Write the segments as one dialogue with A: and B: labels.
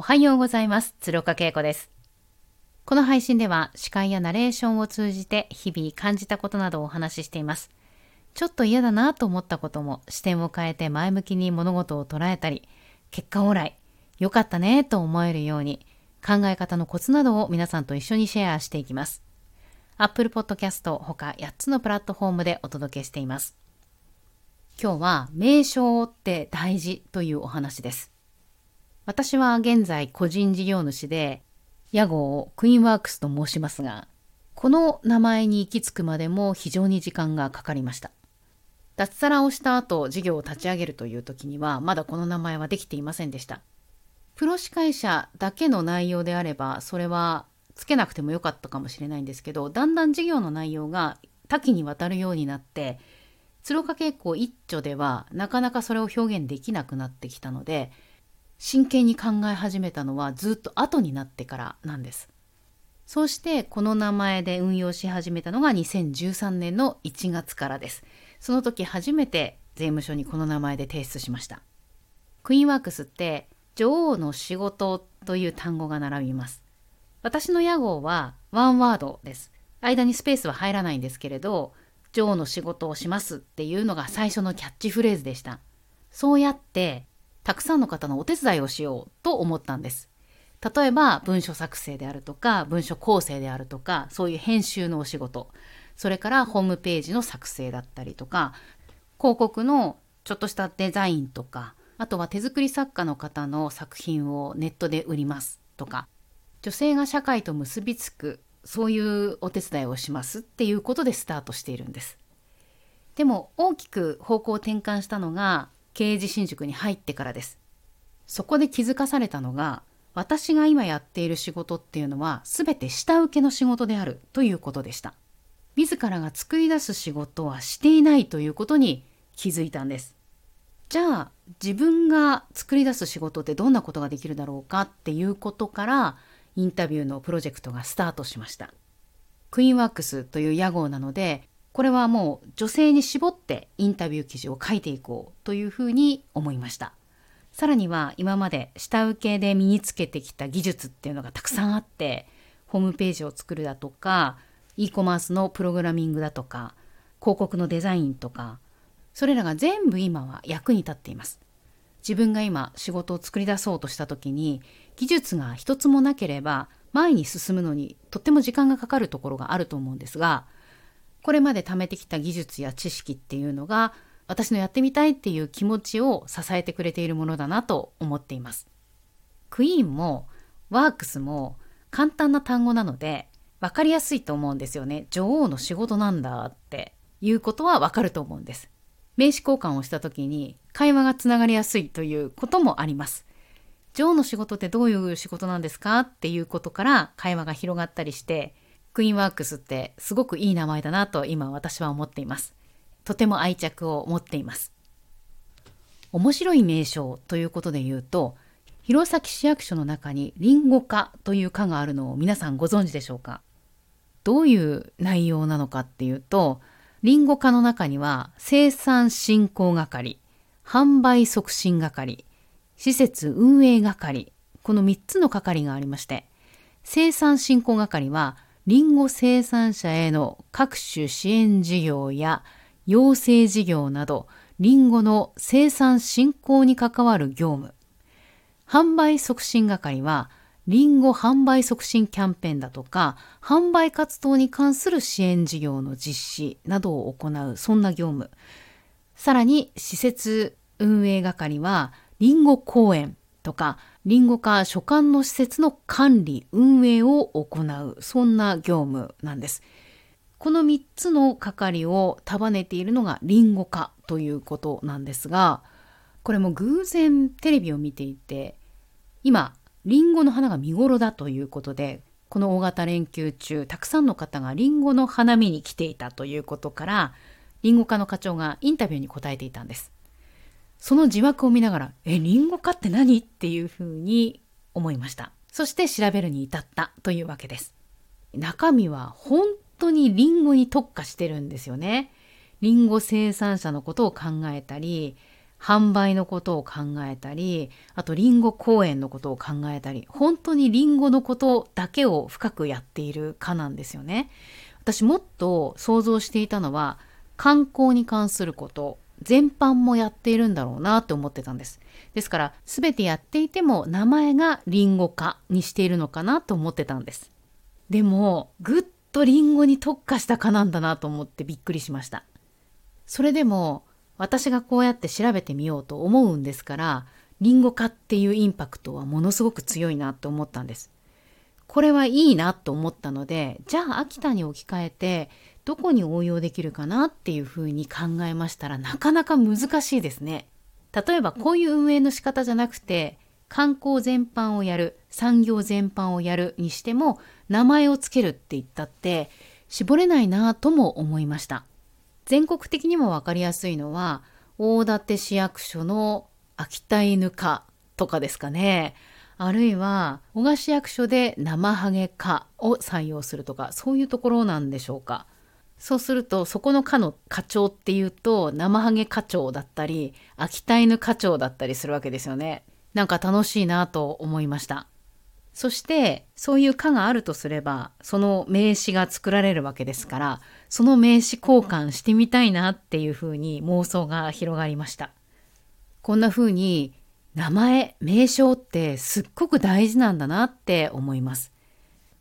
A: おはようございます。鶴岡恵子です。この配信では司会やナレーションを通じて日々感じたことなどをお話ししています。ちょっと嫌だなと思ったことも視点を変えて前向きに物事を捉えたり結果オーライ良かったねと思えるように考え方のコツなどを皆さんと一緒にシェアしていきます。Apple Podcast ほか8つのプラットフォームでお届けしています。今日は名称って大事というお話です。私は現在個人事業主で、屋号をクイーンワークスと申しますが、この名前に行き着くまでも非常に時間がかかりました。脱サラをした後、事業を立ち上げるという時には、まだこの名前はできていませんでした。プロ司会者だけの内容であれば、それはつけなくてもよかったかもしれないんですけど、だんだん事業の内容が多岐にわたるようになって、鶴岡傾向一丁ではなかなかそれを表現できなくなってきたので、真剣に考え始めたのはずっと後になってからなんです。そうしてこの名前で運用し始めたのが2013年の1月からです。その時初めて税務署にこの名前で提出しました。クイーンワークスって女王の仕事という単語が並びます。私の屋号はワンワードです。間にスペースは入らないんですけれど、女王の仕事をしますっていうのが最初のキャッチフレーズでした。そうやってたくさんの方のお手伝いをしようと思ったんです。例えば文書作成であるとか文書構成であるとかそういう編集のお仕事それからホームページの作成だったりとか広告のちょっとしたデザインとかあとは手作り作家の方の作品をネットで売りますとか女性が社会と結びつくそういうお手伝いをしますっていうことでスタートしているんです。でも大きく方向を転換したのが経営自新塾に入ってからです。そこで気づかされたのが、私が今やっている仕事っていうのは全て下請けの仕事であるということでした。自らが作り出す仕事はしていないということに気づいたんです。じゃあ自分が作り出す仕事ってどんなことができるだろうか？っていうことからインタビューのプロジェクトがスタートしました。クイーンワークスという屋号なのでこれはもう女性に絞ってインタビュー記事を書いていこうというふうに思いました。さらには今まで下請けで身につけてきた技術っていうのがたくさんあってホームページを作るだとか e コマースのプログラミングだとか広告のデザインとかそれらが全部今は役に立っています。自分が今仕事を作り出そうとした時に技術が一つもなければ前に進むのにとっても時間がかかるところがあると思うんですがこれまで貯めてきた技術や知識っていうのが私のやってみたいっていう気持ちを支えてくれているものだなと思っています。クイーンもワークスも簡単な単語なので分かりやすいと思うんですよね。女王の仕事なんだっていうことはわかると思うんです。名刺交換をした時に会話がつながりやすいということもあります。女王の仕事ってどういう仕事なんですかっていうことから会話が広がったりしてクイーンワークスってすごくいい名前だなと今私は思っています。とても愛着を持っています。面白い名称ということで言うと、弘前市役所の中にリンゴ課という課があるのを皆さんご存知でしょうか？どういう内容なのかっていうと、リンゴ課の中には生産振興係、販売促進係、施設運営係、この3つの係がありまして、生産振興係はリンゴ生産者への各種支援事業や養成事業など、リンゴの生産振興に関わる業務。販売促進係は、リンゴ販売促進キャンペーンだとか、販売活動に関する支援事業の実施などを行う、そんな業務。さらに、施設運営係は、リンゴ公園とか、リンゴ課所管の施設の管理、運営を行う、そんな業務なんです。この3つの係を束ねているのがリンゴ課ということなんですが、これも偶然テレビを見ていて、今、リンゴの花が見頃だということで、この大型連休中、たくさんの方がリンゴの花見に来ていたということから、リンゴ課の課長がインタビューに答えていたんです。その字幕を見ながら、え、リンゴかって何？っていうふうに思いました。そして調べるに至ったというわけです。中身は本当にリンゴに特化してるんですよね。リンゴ生産者のことを考えたり、販売のことを考えたりあとリンゴ公園のことを考えたり本当にリンゴのことだけを深くやっているかなんですよね。私もっと想像していたのは観光に関すること全般もやっているんだろうなって思ってたんです。ですから全てやっていても名前がリンゴ科にしているのかなと思ってたんです。でもぐっとリンゴに特化した科なんだなと思ってびっくりしました。それでも私がこうやって調べてみようと思うんですからリンゴ科っていうインパクトはものすごく強いなと思ったんです。これはいいなと思ったのでじゃあ秋田に置き換えてどこに応用できるかなっていうふうに考えましたらなかなか難しいですね。例えばこういう運営の仕方じゃなくて観光全般をやる産業全般をやるにしても名前を付けるって言ったって絞れないなとも思いました。全国的にも分かりやすいのは大館市役所の秋田犬科とかですかね。あるいは小菓子役所で生ハゲ科を採用するとかそういうところなんでしょうか。そうするとそこの課の課長っていうと生ハゲ課長だったり秋田犬課長だったりするわけですよね。なんか楽しいなと思いました。そしてそういう課があるとすればその名刺が作られるわけですからその名刺交換してみたいなっていうふうに妄想が広がりましたこんなふうに名前名称ってすっごく大事なんだなって思います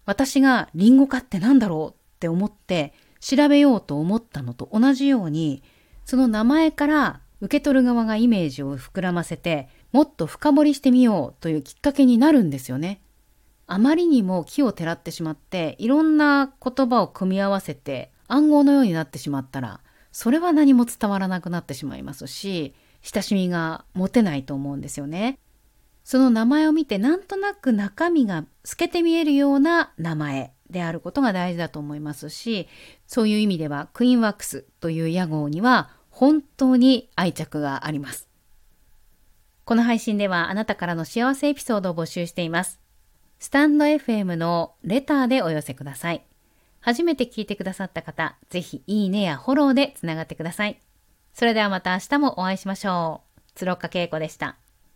A: 私がリンゴ科って何だろうって思って調べようと思ったのと同じようにその名前から受け取る側がイメージを膨らませてもっと深掘りしてみようというきっかけになるんですよね。あまりにも木をてらってしまっていろんな言葉を組み合わせて暗号のようになってしまったらそれは何も伝わらなくなってしまいますし親しみが持てないと思うんですよね。その名前を見てなんとなく中身が透けて見えるような名前であることが大事だと思いますしそういう意味ではクイーンワックスという屋号には本当に愛着があります。この配信ではあなたからの幸せエピソードを募集しています。スタンド FM のレターでお寄せください。初めて聞いてくださった方、ぜひいいねやフォローでつながってください。それではまた明日もお会いしましょう。鶴岡恵子でした。